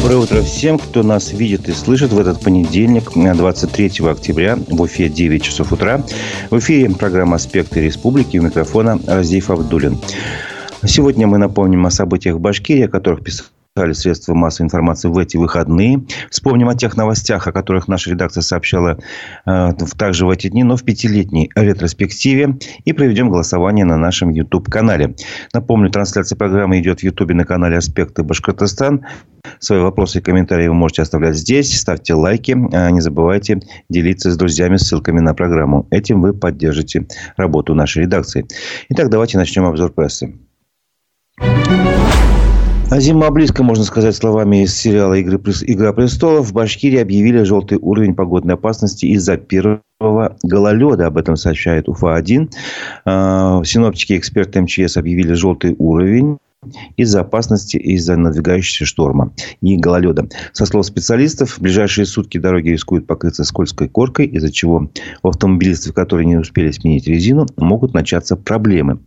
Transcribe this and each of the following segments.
Доброе утро всем, кто нас видит и слышит в этот понедельник, 23 октября, в Уфе 9 часов утра. В эфире программа «Аспекты республики» у микрофона Разиф Абдулин. Сегодня мы напомним о событиях в Башкирии, о которых писал писали средства массовой информации в эти выходные. Вспомним о тех новостях, о которых наша редакция сообщала э, также в эти дни, но в пятилетней ретроспективе. И проведем голосование на нашем YouTube-канале. Напомню, трансляция программы идет в YouTube на канале «Аспекты Башкортостан». Свои вопросы и комментарии вы можете оставлять здесь. Ставьте лайки. А не забывайте делиться с друзьями ссылками на программу. Этим вы поддержите работу нашей редакции. Итак, давайте начнем обзор прессы. А зима близко, можно сказать, словами из сериала «Игра престолов». В Башкирии объявили желтый уровень погодной опасности из-за первого гололеда. Об этом сообщает УФА-1. А, синоптики эксперты МЧС объявили желтый уровень из-за опасности из-за надвигающегося шторма и гололеда. Со слов специалистов, в ближайшие сутки дороги рискуют покрыться скользкой коркой, из-за чего у автомобилистов, которые не успели сменить резину, могут начаться проблемы.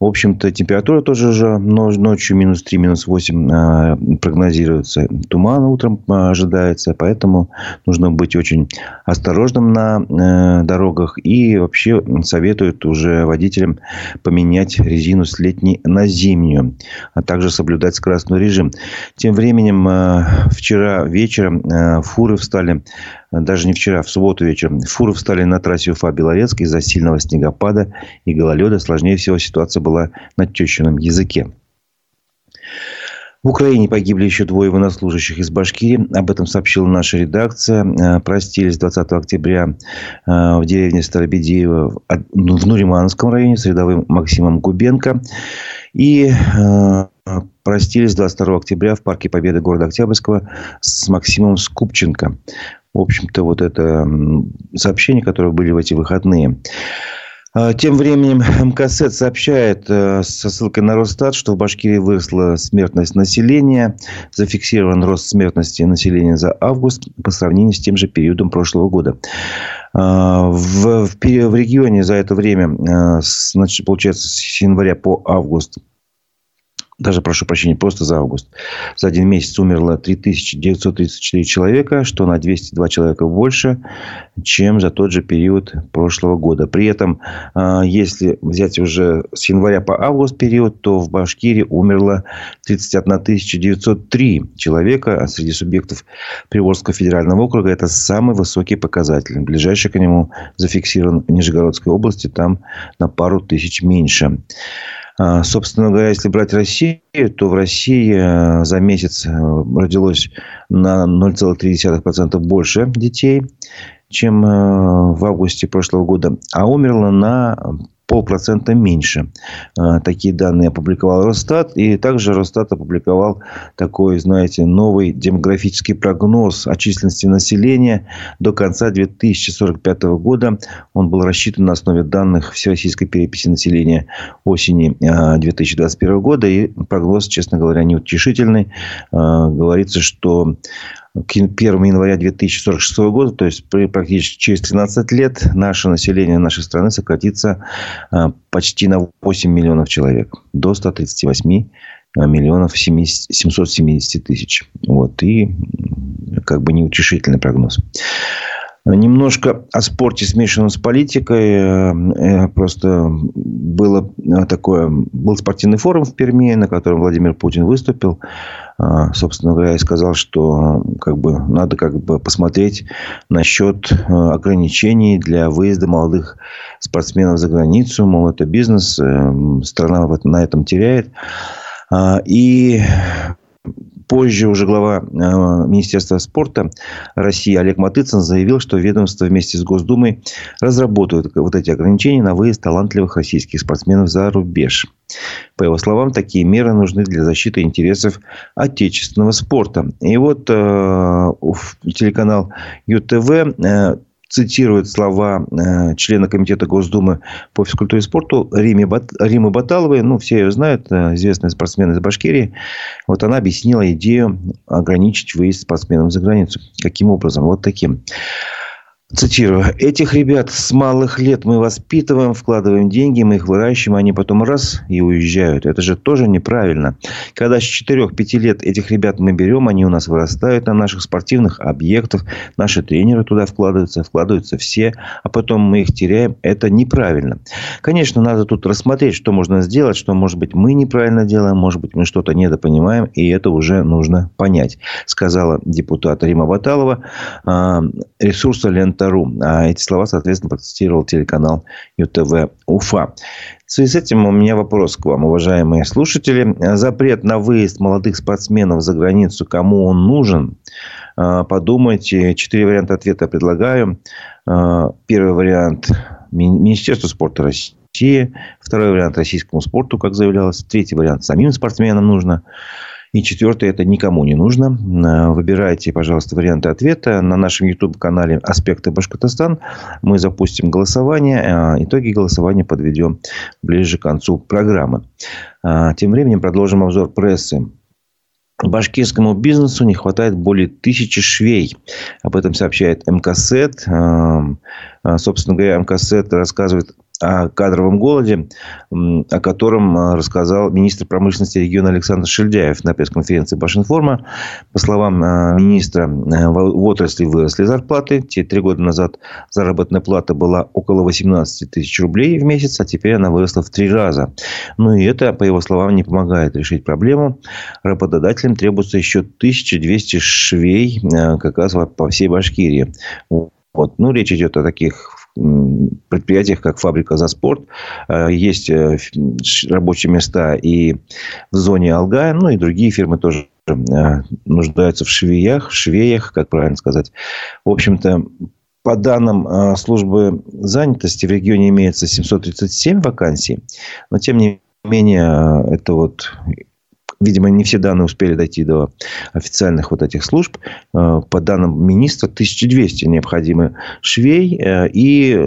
В общем-то, температура тоже же ночью минус 3, минус 8 а, прогнозируется. Туман утром а, ожидается. Поэтому нужно быть очень осторожным на э, дорогах. И вообще советуют уже водителям поменять резину с летней на зимнюю. А также соблюдать скоростной режим. Тем временем, а, вчера вечером фуры встали даже не вчера, в субботу вечером, фуры встали на трассе Уфа-Белорецк из-за сильного снегопада и гололеда. Сложнее всего ситуация была на тещином языке. В Украине погибли еще двое военнослужащих из Башкирии. Об этом сообщила наша редакция. Э, простились 20 октября э, в деревне Старобедеево ну, в Нуримановском районе с рядовым Максимом Губенко. И э, простились 22 октября в Парке Победы города Октябрьского с Максимом Скупченко. В общем-то, вот это сообщения, которые были в эти выходные. А, тем временем МКСЭД сообщает э, со ссылкой на Росстат, что в Башкирии выросла смертность населения. Зафиксирован рост смертности населения за август по сравнению с тем же периодом прошлого года. А, в, в, в регионе за это время, э, значит, получается, с января по август даже, прошу прощения, просто за август, за один месяц умерло 3934 человека, что на 202 человека больше, чем за тот же период прошлого года. При этом, а, если взять уже с января по август период, то в Башкирии умерло 31 903 человека, а среди субъектов Приволжского федерального округа это самый высокий показатель. Ближайший к нему зафиксирован в Нижегородской области, там на пару тысяч меньше. А, собственно говоря, если брать Россию, то в России э, за месяц э, родилось на 0,3% больше детей, чем э, в августе прошлого года, а умерло на полпроцента меньше. А, такие данные опубликовал Росстат. И также Росстат опубликовал такой, знаете, новый демографический прогноз о численности населения до конца 2045 года. Он был рассчитан на основе данных Всероссийской переписи населения осени 2021 а, года. И прогноз, честно говоря, неутешительный. Говорится, что к 1 января 2046 года, то есть практически через 13 лет, наше население нашей страны сократится а, почти на 8 миллионов человек. До 138 а, миллионов 770 тысяч. Вот. И как бы неутешительный прогноз. Немножко о спорте, смешанном с политикой. Э, э, просто было такое, был спортивный форум в Перми, на котором Владимир Путин выступил. Собственно говоря, и сказал, что как бы, надо как бы посмотреть насчет э, ограничений для выезда молодых спортсменов за границу. Мол, это бизнес, страна на этом теряет. И Позже уже глава э, Министерства спорта России Олег Матыцын заявил, что ведомство вместе с Госдумой разработают вот эти ограничения на выезд талантливых российских спортсменов за рубеж. По его словам, такие меры нужны для защиты интересов отечественного спорта. И вот э, телеканал ЮТВ э, цитирует слова э, члена Комитета Госдумы по физкультуре и спорту Риме, Римы Баталовой. Ну, все ее знают, э, известная спортсмен из Башкирии. Вот она объяснила идею ограничить выезд спортсменов за границу. Каким образом? Вот таким. Цитирую. «Этих ребят с малых лет мы воспитываем, вкладываем деньги, мы их выращиваем, они потом раз и уезжают. Это же тоже неправильно. Когда с 4-5 лет этих ребят мы берем, они у нас вырастают на наших спортивных объектах, наши тренеры туда вкладываются, вкладываются все, а потом мы их теряем. Это неправильно. Конечно, надо тут рассмотреть, что можно сделать, что, может быть, мы неправильно делаем, может быть, мы что-то недопонимаем, и это уже нужно понять», сказала депутат Рима Баталова, а, ресурса «Лента Ру. А эти слова, соответственно, процитировал телеканал ЮТВ Уфа. В связи с этим у меня вопрос к вам, уважаемые слушатели. Запрет на выезд молодых спортсменов за границу, кому он нужен? А, подумайте. Четыре варианта ответа предлагаю. А, первый вариант – Министерство спорта России. Второй вариант – российскому спорту, как заявлялось. Третий вариант – самим спортсменам нужно. И четвертое, это никому не нужно. Э, выбирайте, пожалуйста, варианты ответа. На нашем YouTube-канале «Аспекты Башкортостан» мы запустим голосование. Э, итоги голосования подведем ближе к концу программы. Э, тем временем продолжим обзор прессы. Башкирскому бизнесу не хватает более тысячи швей. Об этом сообщает МКСЭТ. Собственно говоря, МКСЭТ рассказывает о кадровом голоде, о котором э, рассказал министр промышленности региона Александр Шельдяев на пресс-конференции Башинформа. По словам э, министра, э, в отрасли выросли зарплаты. Те три года назад заработная плата была около 18 тысяч рублей в месяц, а теперь она выросла в три раза. Ну и это, по его словам, не помогает решить проблему. Работодателям требуется еще 1200 швей как раз по всей Башкирии. Вот. Ну, речь идет о таких предприятиях, как фабрика «За спорт». Э, есть э, рабочие места и в зоне Алгая, ну и другие фирмы тоже э, нуждаются в швеях, швеях, как правильно сказать. В общем-то, по данным службы занятости в регионе имеется 737 вакансий, но тем не менее это вот Видимо, не все данные успели дойти до официальных вот этих служб. Э, по данным министра, 1200 необходимы швей. Э, и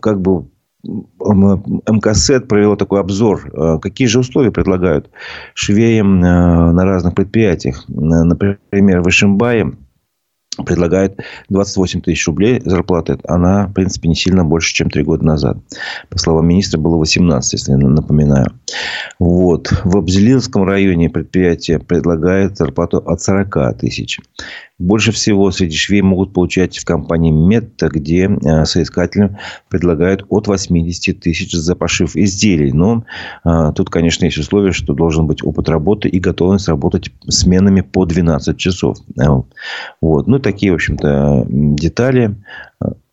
как бы МКСЭД провел такой обзор. Э, какие же условия предлагают швеям на разных предприятиях? Например, в Ишимбае предлагает 28 тысяч рублей зарплаты. Она, в принципе, не сильно больше, чем три года назад. По словам министра, было 18, если я напоминаю. Вот. В Абзелинском районе предприятие предлагает зарплату от 40 тысяч. Больше всего среди швей могут получать в компании Метта, где э, соискателям предлагают от 80 тысяч за пошив изделий. Но э, тут, конечно, есть условие, что должен быть опыт работы и готовность работать сменами по 12 часов. Э, вот. Ну, такие, в общем-то, детали.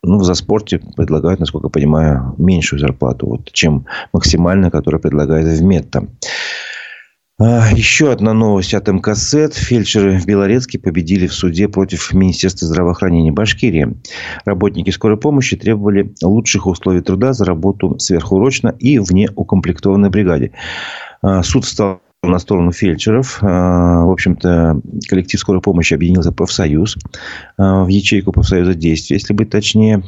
Ну, в заспорте предлагают, насколько я понимаю, меньшую зарплату, вот, чем максимальная, которая предлагает в Метта. А, еще одна новость от МКСЭД. Фельдшеры в Белорецке победили в суде против Министерства здравоохранения Башкирии. Работники скорой помощи требовали лучших условий труда за работу сверхурочно и в неукомплектованной бригаде. А, суд стал на сторону фельдшеров. А, в общем-то, коллектив скорой помощи объединился профсоюз, в ячейку профсоюза действия, если быть точнее.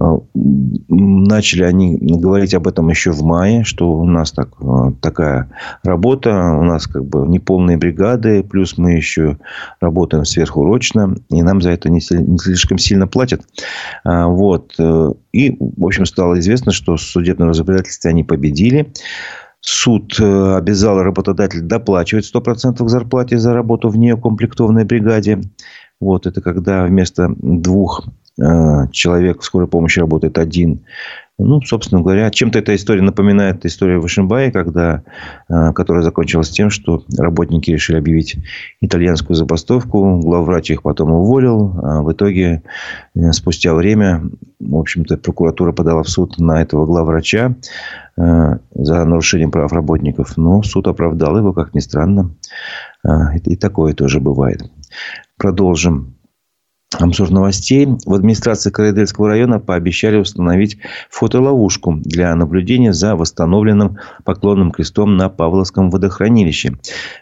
Э, начали они говорить об этом еще в мае, что у нас так, э, такая работа, у нас как бы неполные бригады, плюс мы еще работаем сверхурочно, и нам за это не, слишком сильно платят. А, вот. Э, и, в общем, стало известно, что в судебном разбирательстве они победили. Суд обязал работодателя доплачивать 100% зарплате за работу в неукомплектованной бригаде. Вот это когда вместо двух Э, человек в скорой помощи работает один. Ну, собственно говоря, чем-то эта история напоминает историю в Ишимбае, когда, э, которая закончилась тем, что работники решили объявить итальянскую забастовку. Главврач их потом уволил. А в итоге, э, спустя время, в общем-то, прокуратура подала в суд на этого главврача за нарушением прав работников. Но суд оправдал его, как ни странно. И такое тоже бывает. Продолжим обзор новостей. В администрации Карайдельского района пообещали установить фотоловушку для наблюдения за восстановленным поклонным крестом на Павловском водохранилище.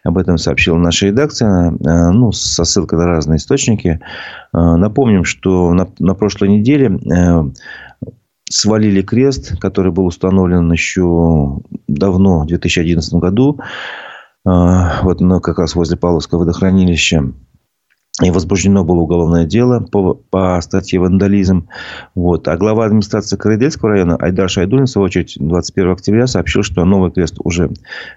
Об этом сообщила наша редакция, э, ну, со ссылкой на разные источники. Э, напомним, что на, на прошлой неделе э, свалили крест, который был установлен еще давно, в 2011 году, вот, ну, как раз возле Павловского водохранилища. И возбуждено было уголовное дело по, по статье «Вандализм». Вот. А глава администрации Карайдельского района Айдар Шайдулин, в свою очередь, 21 октября сообщил, что новый крест уже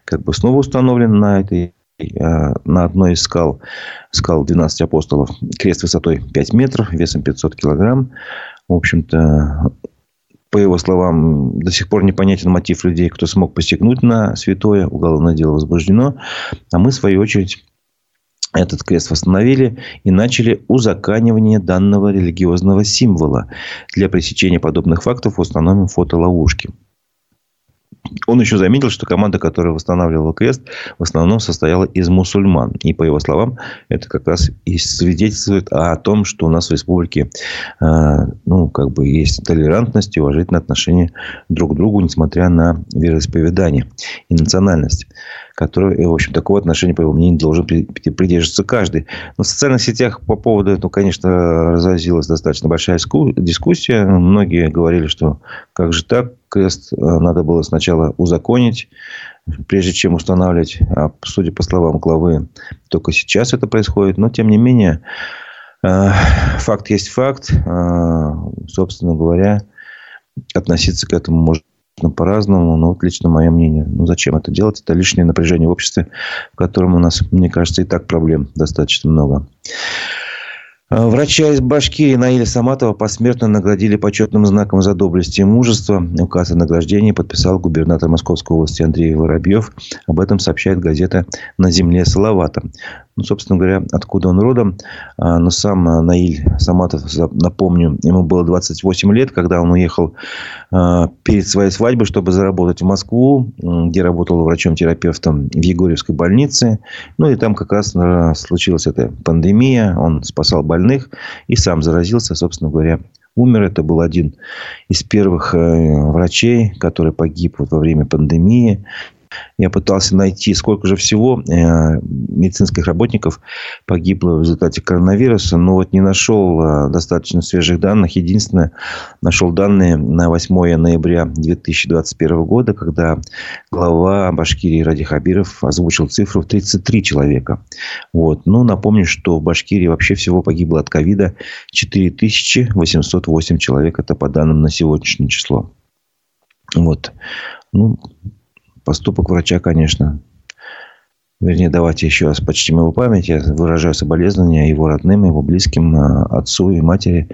как бы снова установлен на этой а, на одной из скал, скал 12 апостолов, крест высотой 5 метров, весом 500 килограмм. В общем-то, по его словам, до сих пор непонятен мотив людей, кто смог посягнуть на святое. Уголовное дело возбуждено. А мы, в свою очередь, этот крест восстановили и начали узаканивание данного религиозного символа. Для пресечения подобных фактов установим фотоловушки. Он еще заметил, что команда, которая восстанавливала крест, в основном состояла из мусульман. И, по его словам, это как раз и свидетельствует о том, что у нас в республике э, ну, как бы есть толерантность и уважительное отношение друг к другу, несмотря на вероисповедание и национальность которой, в общем, такого отношения, по его мнению, должен придерживаться каждый. Но в социальных сетях по поводу этого, конечно, разразилась достаточно большая дискуссия. Многие говорили, что как же так, крест э, надо было сначала узаконить, прежде чем устанавливать. А судя по словам главы, только сейчас это происходит. Но, тем не менее, э, факт есть факт. Э, собственно говоря, относиться к этому может по-разному, но вот лично мое мнение. Ну, зачем это делать? Это лишнее напряжение в обществе, в котором у нас, мне кажется, и так проблем достаточно много. А, врача из Башкирии Наиля Саматова посмертно наградили почетным знаком за доблесть и мужество. Указ о награждении подписал губернатор Московской области Андрей Воробьев. Об этом сообщает газета «На земле Салавата». Ну, собственно говоря, откуда он родом. А, но сам Наиль Саматов, напомню, ему было 28 лет, когда он уехал а, перед своей свадьбой, чтобы заработать в Москву, где работал врачом-терапевтом в Егорьевской больнице. Ну, и там как раз случилась эта пандемия. Он спасал больных и сам заразился, собственно говоря, умер. Это был один из первых э, врачей, который погиб вот во время пандемии. Я пытался найти, сколько же всего э, медицинских работников погибло в результате коронавируса, но вот не нашел э, достаточно свежих данных. Единственное, нашел данные на 8 ноября 2021 года, когда глава Башкирии Ради Хабиров озвучил цифру в 33 человека. Вот. Ну, напомню, что в Башкирии вообще всего погибло от ковида 4808 человек. Это по данным на сегодняшнее число. Вот. Ну, поступок врача, конечно. Вернее, давайте еще раз почтим его память. Я выражаю соболезнования его родным, его близким, а, отцу и матери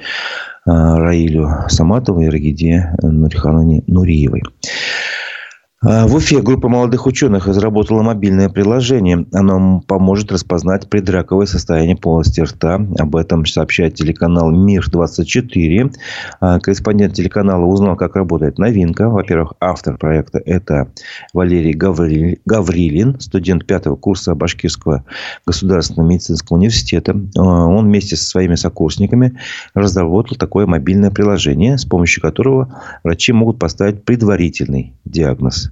а, Раилю Саматовой и Рагиде Нурихановне Нуриевой. А, в Уфе группа молодых ученых разработала мобильное приложение. Оно поможет распознать предраковое состояние полости рта. Об этом сообщает телеканал «Мир-24». А, корреспондент телеканала узнал, как работает новинка. Во-первых, автор проекта – это Валерий Гаврилин, студент пятого курса Башкирского государственного медицинского университета. А, он вместе со своими сокурсниками разработал такое мобильное приложение, с помощью которого врачи могут поставить предварительный диагноз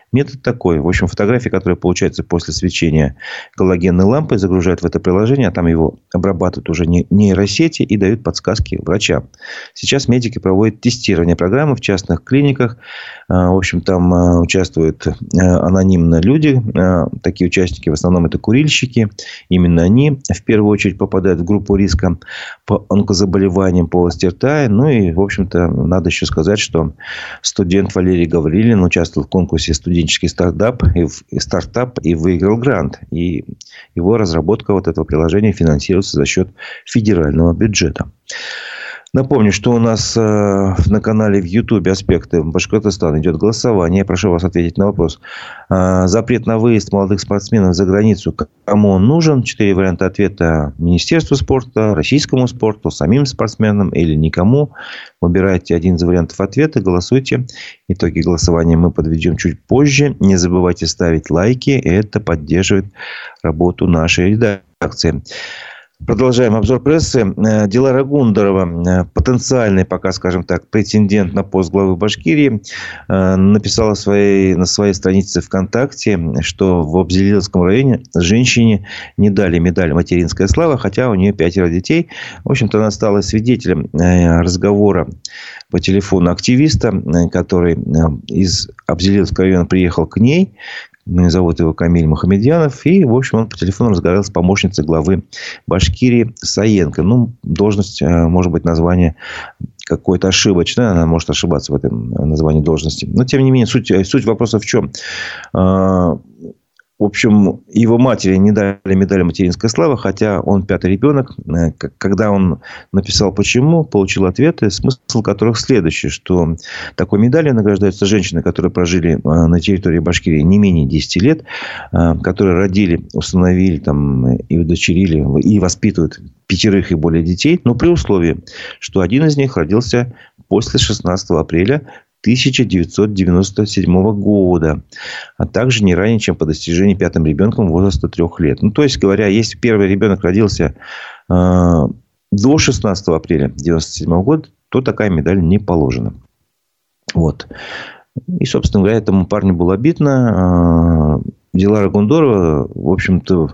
Метод такой. В общем, фотографии, которые получаются после свечения галогенной лампой, загружают в это приложение, а там его обрабатывают уже нейросети и дают подсказки врачам. Сейчас медики проводят тестирование программы в частных клиниках. А, в общем, там а, участвуют а, анонимно люди. Такие участники в основном это курильщики. Именно они в первую очередь попадают в группу риска по онкозаболеваниям полости рта. Ну и, в общем-то, надо еще сказать, что студент Валерий Гаврилин участвовал в конкурсе студенческий стартап и, и стартап и выиграл грант. И его разработка вот этого приложения финансируется за счет федерального бюджета. Напомню, что у нас э, на канале в Ютубе «Аспекты Башкортостана» идет голосование. Я прошу вас ответить на вопрос. Э, запрет на выезд молодых спортсменов за границу. Кому он нужен? Четыре варианта ответа. Министерству спорта, российскому спорту, самим спортсменам или никому. Выбирайте один из вариантов ответа, голосуйте. Итоги голосования мы подведем чуть позже. Не забывайте ставить лайки. Это поддерживает работу нашей редакции. Продолжаем обзор прессы. Э, Дилара Гундарова, э, потенциальный пока, скажем так, претендент на пост главы Башкирии, э, написала своей, на своей странице ВКонтакте, что в Обзелиловском районе женщине не дали медаль «Материнская слава», хотя у нее пятеро детей. В общем-то, она стала свидетелем разговора по телефону активиста, который из Обзелиловского района приехал к ней, зовут его Камиль Мухамедьянов. И, в общем, он по телефону разговаривал с помощницей главы Башкирии Саенко. Ну, должность, э, может быть, название какое-то ошибочное. Она может ошибаться в этом названии должности. Но, тем не менее, суть, суть вопроса в чем? В общем, его матери не дали медали материнской славы, хотя он пятый ребенок. Э, когда он написал почему, получил ответы, смысл которых следующий, что такой медалью награждаются женщины, которые прожили э, на территории Башкирии не менее 10 лет, э, которые родили, установили там, и удочерили, и воспитывают пятерых и более детей, но при условии, что один из них родился после 16 апреля 1997 года, а также не ранее, чем по достижении пятым ребенком возраста трех лет. Ну, то есть говоря, если первый ребенок родился э, до 16 апреля 1997 года, то такая медаль не положена. Вот. И, собственно говоря, этому парню было обидно. Э, Дилара Гундорова, в общем-то,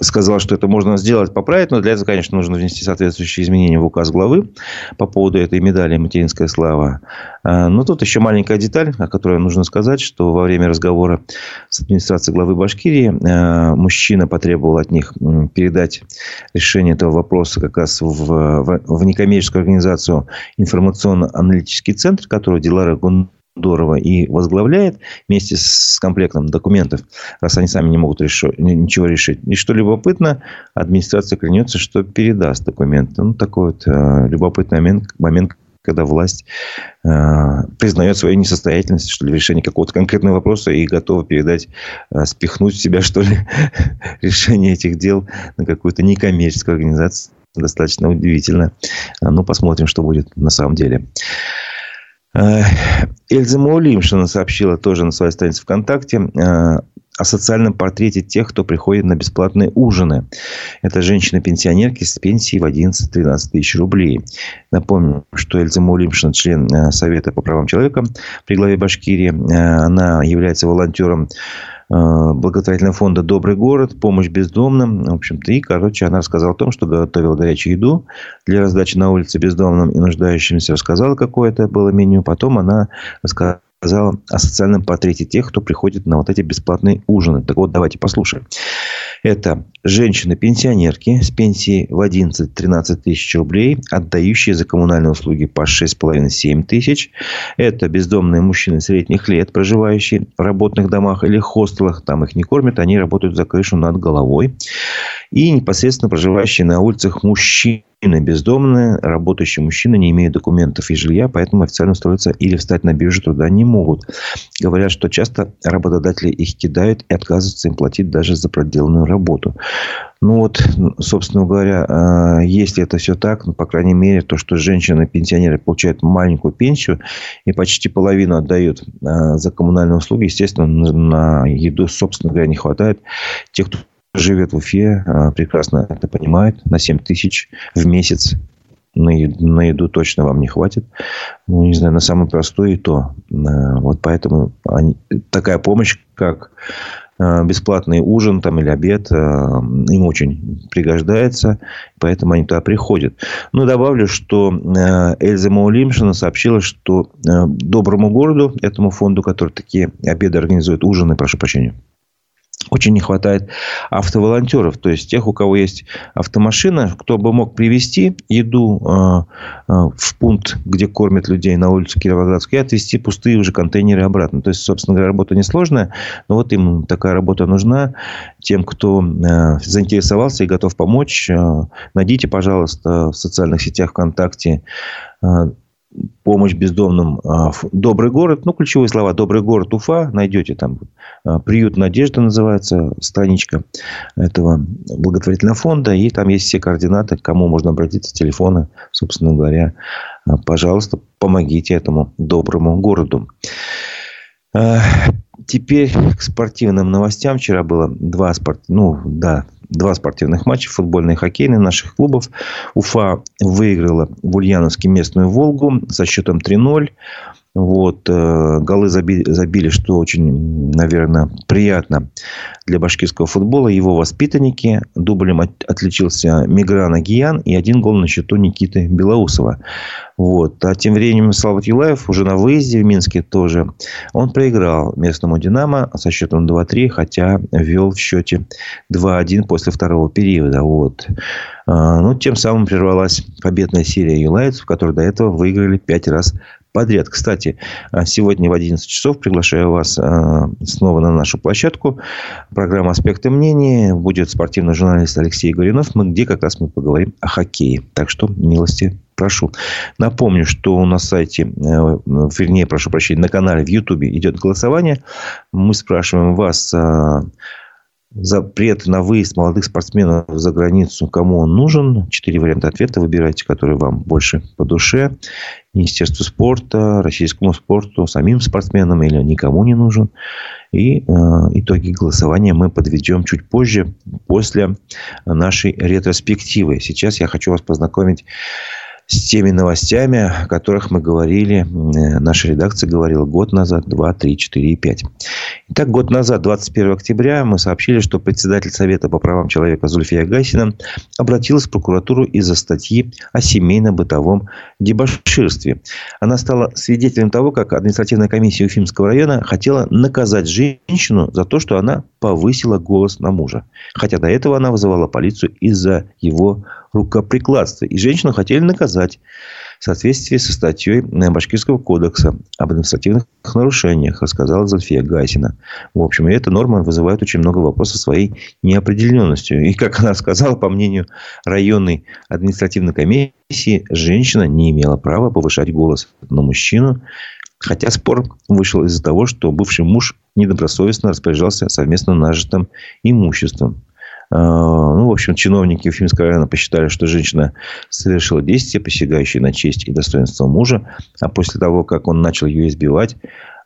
сказала, что это можно сделать, поправить, но для этого, конечно, нужно внести соответствующие изменения в указ главы по поводу этой медали «Материнская слава». А, но тут еще маленькая деталь, о которой нужно сказать, что во время разговора с администрацией главы Башкирии а, мужчина потребовал от них передать решение этого вопроса как раз в, в некоммерческую организацию «Информационно-аналитический центр», который Дилара Гундорова здорово и возглавляет вместе с комплектом документов, раз они сами не могут решить, ничего решить. И что любопытно, администрация клянется, что передаст документы. Ну, такой вот э, любопытный момент, момент, когда власть э, признает свою несостоятельность, что ли, в решении какого-то конкретного вопроса и готова передать, э, спихнуть в себя, что ли, решение этих дел на какую-то некоммерческую организацию. Достаточно удивительно. Ну, посмотрим, что будет на самом деле. Э, Эльза Маулимшина сообщила тоже на своей странице ВКонтакте э, о социальном портрете тех, кто приходит на бесплатные ужины. Это женщины-пенсионерки с пенсией в 11-13 тысяч рублей. Напомню, что Эльза Маулимшина член э, Совета по правам человека при главе Башкирии. Она является волонтером Э, благотворительного фонда «Добрый город», помощь бездомным. В общем-то, и, короче, она рассказала о том, что готовила горячую еду для раздачи на улице бездомным и нуждающимся. Рассказала, какое это было меню. Потом она рассказала сказала о социальном портрете тех, кто приходит на вот эти бесплатные ужины. Так вот, давайте послушаем. Это женщины-пенсионерки с пенсией в 11-13 тысяч рублей, отдающие за коммунальные услуги по 6,5-7 тысяч. Это бездомные мужчины средних лет, проживающие в работных домах или хостелах. Там их не кормят, они работают за крышу над головой. И непосредственно проживающие на улицах мужчины бездомные, работающие мужчины не имеют документов и жилья, поэтому официально устроиться или встать на биржу труда не могут. Говорят, что часто работодатели их кидают и отказываются им платить даже за проделанную работу. Ну вот, собственно говоря, а, если это все так, ну, по крайней мере, то, что женщины-пенсионеры получают маленькую пенсию и почти половину отдают а, за коммунальные услуги, естественно, на еду, собственно говоря, не хватает. Тех, кто живет в Уфе, а, прекрасно это понимает. На 7 тысяч в месяц на еду, на еду точно вам не хватит. Ну, не знаю, на самый простой и то. А, вот поэтому они, такая помощь, как а, бесплатный ужин там, или обед им очень пригождается, поэтому они туда приходят. Но добавлю, что Эльза Маулимшина сообщила, что доброму городу, этому фонду, который такие обеды организует, ужины, прошу прощения, очень не хватает автоволонтеров, то есть тех, у кого есть автомашина, кто бы мог привезти еду э, э, в пункт, где кормят людей на улицу Кировоградскую, и отвезти пустые уже контейнеры обратно. То есть, собственно говоря, работа несложная, но вот им такая работа нужна. Тем, кто э, заинтересовался и готов помочь, найдите, пожалуйста, в социальных сетях ВКонтакте помощь бездомным. А, Добрый город. Ну, ключевые слова. Добрый город Уфа. Найдете там. А, Приют Надежда называется страничка этого благотворительного фонда. И там есть все координаты, к кому можно обратиться, телефона, собственно говоря. А, пожалуйста, помогите этому доброму городу. Теперь к спортивным новостям. Вчера было два спорт... ну, да, два спортивных матча, футбольные и хоккейные наших клубов. Уфа выиграла в Ульяновске местную «Волгу» со счетом 3-0. Вот, э, голы забили, забили, что очень, наверное, приятно для башкирского футбола. Его воспитанники. Дублем от, отличился Миграна Гиян и один гол на счету Никиты Белоусова. Вот. А тем временем Слава Юлаев уже на выезде в Минске тоже. Он проиграл местному «Динамо» со счетом 2-3, хотя вел в счете 2-1 после второго периода. Вот. А, ну, тем самым прервалась победная серия юлаевцев, которые до этого выиграли 5 раз подряд. Кстати, а, сегодня в 11 часов приглашаю вас а, снова на нашу площадку. Программа «Аспекты мнений». Будет спортивный журналист Алексей Горинов, мы, где как раз мы поговорим о хоккее. Так что милости прошу. Напомню, что у на сайте, э, вернее, прошу прощения, на канале в Ютубе идет голосование. Мы спрашиваем вас запрет на выезд молодых спортсменов за границу, кому он нужен. Четыре варианта ответа. Выбирайте, который вам больше по душе. Министерству спорта, российскому спорту, самим спортсменам или никому не нужен. И э, итоги голосования мы подведем чуть позже, после нашей ретроспективы. Сейчас я хочу вас познакомить с теми новостями, о которых мы говорили, э, наша редакция говорила год назад, два, три, четыре и пять. Итак, год назад, 21 октября, мы сообщили, что председатель Совета по правам человека Зульфия Гасина обратилась в прокуратуру из-за статьи о семейно-бытовом дебоширстве. Она стала свидетелем того, как административная комиссия Уфимского района хотела наказать женщину за то, что она повысила голос на мужа. Хотя до этого она вызывала полицию из-за его рукоприкладства. И женщину хотели наказать в соответствии со статьей Башкирского кодекса об административных нарушениях, рассказала Зульфия Гасина. В общем, эта норма вызывает очень много вопросов своей неопределенностью. И, как она сказала, по мнению районной административной комиссии, женщина не имела права повышать голос на мужчину, Хотя спор вышел из-за того, что бывший муж недобросовестно распоряжался совместно нажитым имуществом. А, ну, в общем, чиновники Уфимского района посчитали, что женщина совершила действие, посягающее на честь и достоинство мужа. А после того, как он начал ее избивать,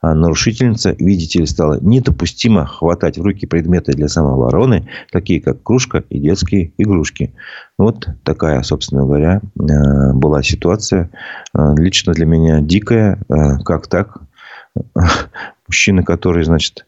а нарушительница, видите ли, стала недопустимо хватать в руки предметы для самообороны, такие как кружка и детские игрушки. Вот такая, собственно говоря, а, была ситуация. Лично для меня дикая. Как так? Мужчина, который, значит,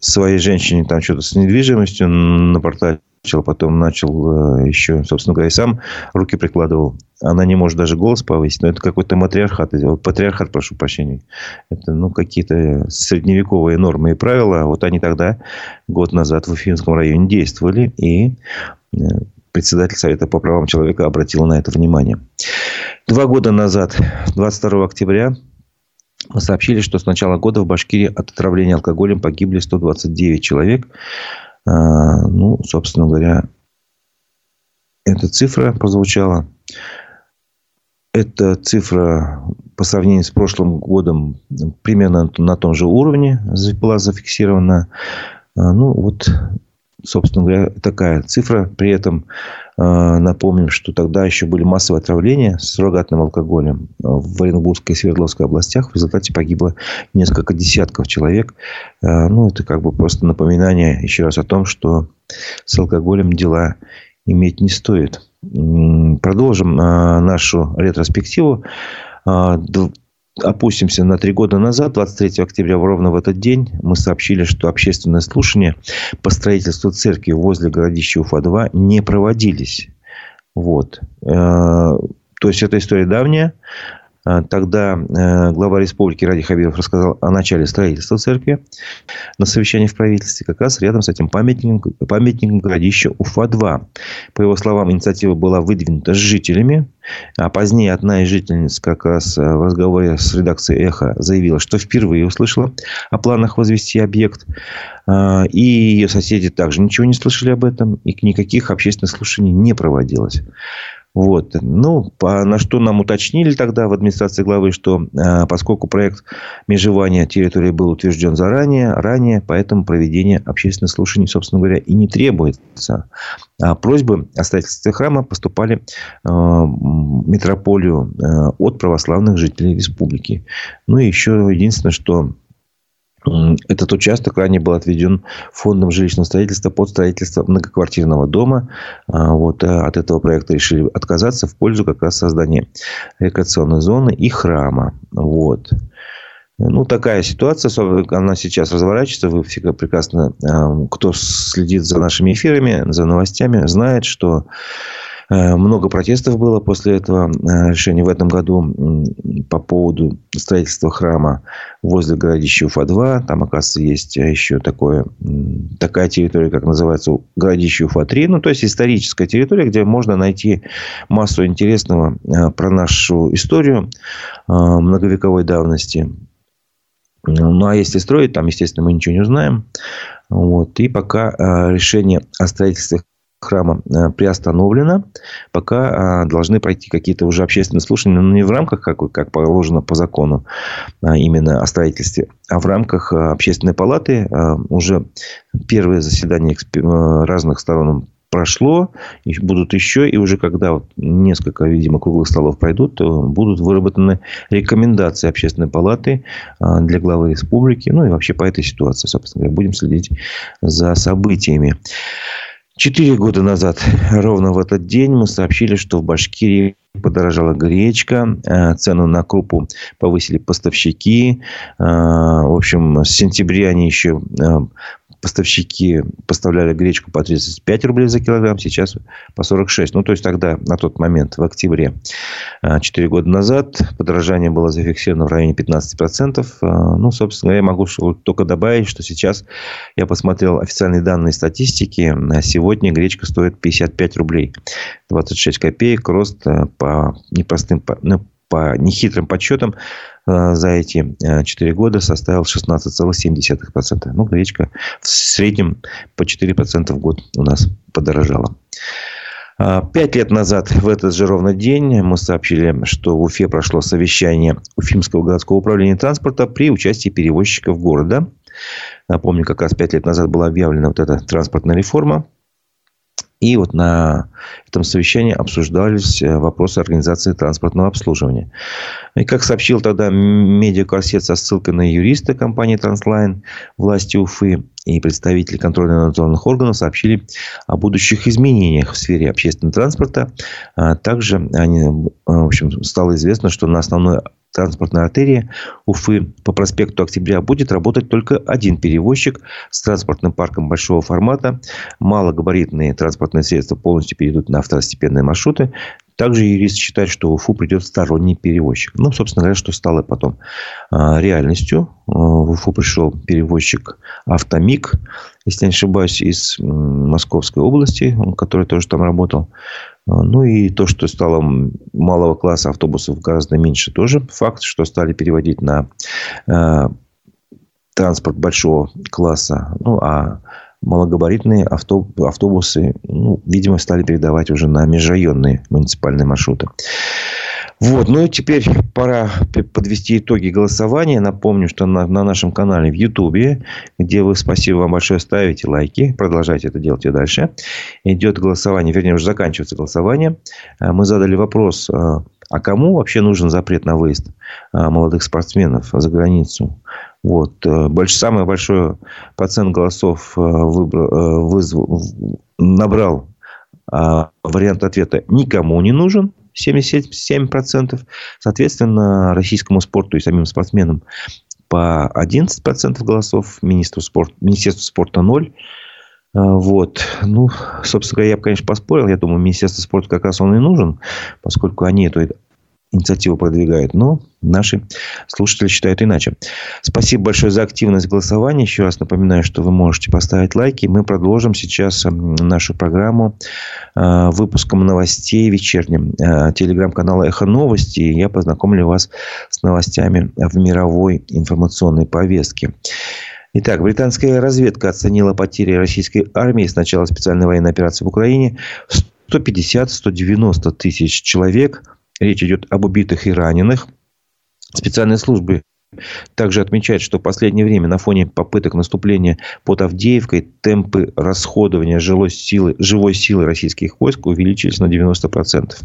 своей женщине там что-то с недвижимостью напортачил, потом начал э, еще, собственно говоря, и сам руки прикладывал. Она не может даже голос повысить, но это какой-то матриархат. Патриархат, прошу прощения. Это ну, какие-то средневековые нормы и правила. Вот они тогда, год назад, в Уфимском районе действовали. И э, председатель Совета по правам человека обратил на это внимание. Два года назад, 22 октября, сообщили, что с начала года в Башкирии от отравления алкоголем погибли 129 человек. А, ну, собственно говоря, эта цифра прозвучала. Эта цифра по сравнению с прошлым годом примерно на том же уровне была зафиксирована. А, ну, вот собственно говоря, такая цифра. При этом э, напомним, что тогда еще были массовые отравления с суррогатным алкоголем в Оренбургской и Свердловской областях. В результате погибло несколько десятков человек. Э, ну, это как бы просто напоминание еще раз о том, что с алкоголем дела иметь не стоит. Продолжим э, нашу ретроспективу опустимся на три года назад, 23 октября, ровно в этот день, мы сообщили, что общественные слушания по строительству церкви возле городища Уфа-2 не проводились. Вот. Э, то есть, эта история давняя. А, тогда э, глава республики Ради Хабиров рассказал о начале строительства церкви на совещании в правительстве, как раз рядом с этим памятником, памятником городища Уфа-2. По его словам, инициатива была выдвинута жителями, а позднее одна из жительниц как раз э, в разговоре с редакцией «Эхо» заявила, что впервые услышала о планах возвести объект. А, и ее соседи также ничего не слышали об этом. И никаких общественных слушаний не проводилось. Вот. Ну, по, на что нам уточнили тогда в администрации главы, что э, поскольку проект межевания территории был утвержден заранее, ранее, поэтому проведение общественных слушаний, собственно говоря, и не требуется. А просьбы о строительстве храма поступали э, в метрополию э, от православных жителей республики. Ну, и еще единственное, что этот участок ранее был отведен фондом жилищного строительства под строительство многоквартирного дома. А, вот, э, от этого проекта решили отказаться в пользу как раз создания рекреационной зоны и храма. Вот. Ну, такая ситуация, она сейчас разворачивается. Вы все прекрасно, кто следит за нашими эфирами, за новостями, знает, что много протестов было после этого э, решения в этом году по поводу строительства храма возле городища Уфа-2. Там, оказывается, есть еще такое, такая территория, как называется, городище Уфа-3. Ну, то есть, историческая территория, где можно найти массу интересного э, про нашу историю многовековой давности. Ну, а если строить, там, естественно, мы ничего не узнаем. Вот. И пока решение о строительстве храма э, приостановлено, пока а, должны пройти какие-то уже общественные слушания, но не в рамках, как, как положено по закону, а именно о строительстве, а в рамках а, общественной палаты уже первое заседание разных сторон прошло, будут еще, и уже когда вот несколько, видимо, круглых столов пройдут, то будут выработаны рекомендации общественной палаты для главы республики, ну и вообще по этой ситуации, собственно говоря, будем следить за событиями. Четыре года назад, ровно в этот день, мы сообщили, что в Башкирии подорожала гречка, э, цену на крупу повысили поставщики. Э, в общем, с сентября они еще э, поставщики поставляли гречку по 35 рублей за килограмм, сейчас по 46. Ну, то есть, тогда, на тот момент, в октябре, 4 а, года назад, подорожание было зафиксировано в районе 15%. А, ну, собственно, я могу только добавить, что сейчас я посмотрел официальные данные статистики. Сегодня гречка стоит 55 рублей. 26 копеек. Рост а, по непростым, ну, по нехитрым подсчетам э, за эти 4 э, года составил 16,7%. Ну, гречка в среднем по 4% в год у нас подорожала. Пять лет назад, в этот же ровно день, мы сообщили, что в Уфе прошло совещание Уфимского городского управления транспорта при участии перевозчиков города. Напомню, как раз пять лет назад была объявлена вот эта транспортная реформа. И вот на этом совещании обсуждались э, вопросы организации транспортного обслуживания. И как сообщил тогда медиакорсет со ссылкой на юриста компании «Транслайн», власти Уфы и представители контрольно-надзорных органов сообщили о будущих изменениях в сфере общественного транспорта. А также они, в общем, стало известно, что на основной транспортной артерии Уфы по проспекту Октября будет работать только один перевозчик с транспортным парком большого формата. Малогабаритные транспортные средства полностью перейдут на второстепенные маршруты. Также юрист считает, что в Уфу придет сторонний перевозчик. Ну, собственно говоря, что стало потом а, реальностью. А, в Уфу пришел перевозчик «Автомик», если не ошибаюсь, из Московской области, который тоже там работал. А, ну и то, что стало малого класса автобусов гораздо меньше, тоже факт, что стали переводить на э, транспорт большого класса. Ну, а малогабаритные автобусы, ну, видимо, стали передавать уже на межрайонные муниципальные маршруты. Вот, ну и теперь пора подвести итоги голосования. Напомню, что на, на нашем канале в Ютубе, где вы, спасибо вам большое, ставите лайки, продолжайте это делать и дальше. Идет голосование, вернее, уже заканчивается голосование. А, мы задали вопрос, а, а кому вообще нужен запрет на выезд а, молодых спортсменов за границу? Вот. Больш, самый большой процент голосов выбрал, вызв, набрал вариант ответа «никому не нужен». 77%. Соответственно, российскому спорту и самим спортсменам по 11% голосов, министру спорт, Министерству спорта 0%. А, вот. Ну, собственно говоря, я бы, конечно, поспорил. Я думаю, Министерство спорта как раз он и нужен, поскольку они эту инициативу продвигают. Но наши слушатели считают иначе. Спасибо большое за активность голосования. Еще раз напоминаю, что вы можете поставить лайки. Мы продолжим сейчас нашу программу э, выпуском новостей вечерним э, телеграм-канала «Эхо новости». Я познакомлю вас с новостями в мировой информационной повестке. Итак, британская разведка оценила потери российской армии с начала специальной военной операции в Украине 150-190 тысяч человек – Речь идет об убитых и раненых. Специальные службы также отмечают, что в последнее время на фоне попыток наступления под Авдеевкой темпы расходования жилой силы, живой силы российских войск увеличились на 90%.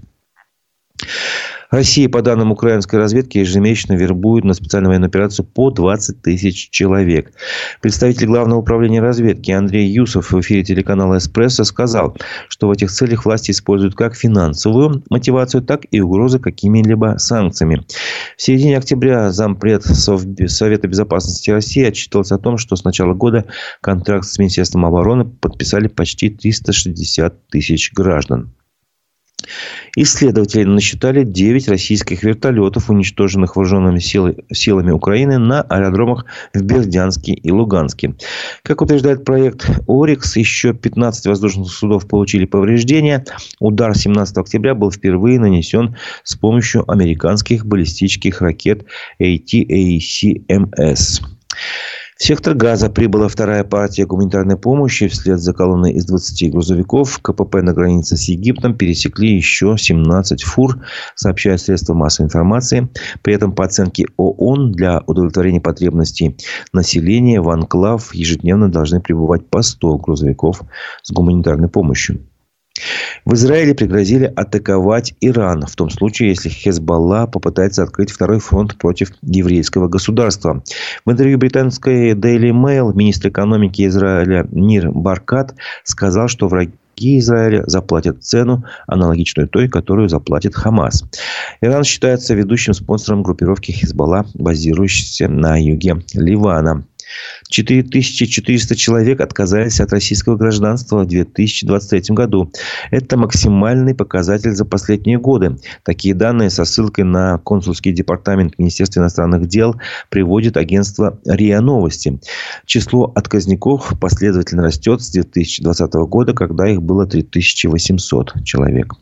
Россия, по данным украинской разведки, ежемесячно вербует на специальную военную операцию по 20 тысяч человек. Представитель Главного управления разведки Андрей Юсов в эфире телеканала «Эспрессо» сказал, что в этих целях власти используют как финансовую мотивацию, так и угрозы какими-либо санкциями. В середине октября зампред Совета безопасности России отчитывался о том, что с начала года контракт с Министерством обороны подписали почти 360 тысяч граждан. Исследователи насчитали 9 российских вертолетов, уничтоженных вооруженными силы, силами Украины на аэродромах в Бердянске и Луганске. Как утверждает проект «Орикс», еще 15 воздушных судов получили повреждения. Удар 17 октября был впервые нанесен с помощью американских баллистических ракет ATACMS. В сектор газа прибыла вторая партия гуманитарной помощи. Вслед за колонной из 20 грузовиков КПП на границе с Египтом пересекли еще 17 фур, сообщают средства массовой информации. При этом по оценке ООН для удовлетворения потребностей населения в анклав ежедневно должны прибывать по 100 грузовиков с гуманитарной помощью. В Израиле пригрозили атаковать Иран, в том случае, если Хезбалла попытается открыть второй фронт против еврейского государства. В интервью британской Daily Mail министр экономики Израиля Нир Баркат сказал, что враги Израиля заплатят цену, аналогичную той, которую заплатит Хамас. Иран считается ведущим спонсором группировки Хизбалла, базирующейся на юге Ливана. 4400 человек отказались от российского гражданства в 2023 году. Это максимальный показатель за последние годы. Такие данные со ссылкой на консульский департамент Министерства иностранных дел приводит агентство РИА Новости. Число отказников последовательно растет с 2020 года, когда их было 3800 человек.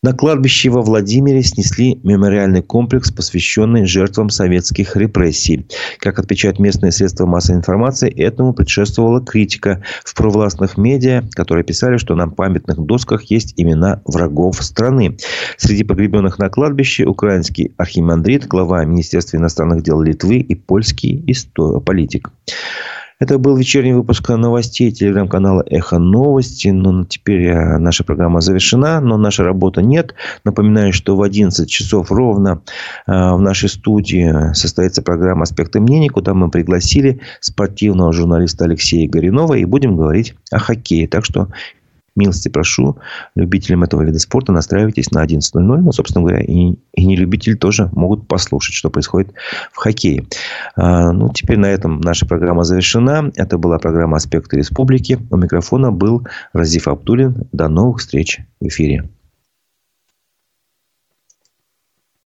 На кладбище во Владимире снесли мемориальный комплекс, посвященный жертвам советских репрессий. Как отмечают местные средства массовой информации, этому предшествовала критика в провластных медиа, которые писали, что на памятных досках есть имена врагов страны. Среди погребенных на кладбище украинский архимандрит, глава Министерства иностранных дел Литвы и польский политик. Это был вечерний выпуск новостей телеграм-канала «Эхо новости». Но теперь э, наша программа завершена, но наша работа нет. Напоминаю, что в 11 часов ровно э, в нашей студии состоится программа «Аспекты мнений», куда мы пригласили спортивного журналиста Алексея Горинова и будем говорить о хоккее. Так что милости прошу, любителям этого вида спорта настраивайтесь на 11.00. Ну, собственно говоря, и, и не любители тоже могут послушать, что происходит в хоккее. А, ну, теперь на этом наша программа завершена. Это была программа «Аспекты республики». У микрофона был Разиф Абдулин. До новых встреч в эфире.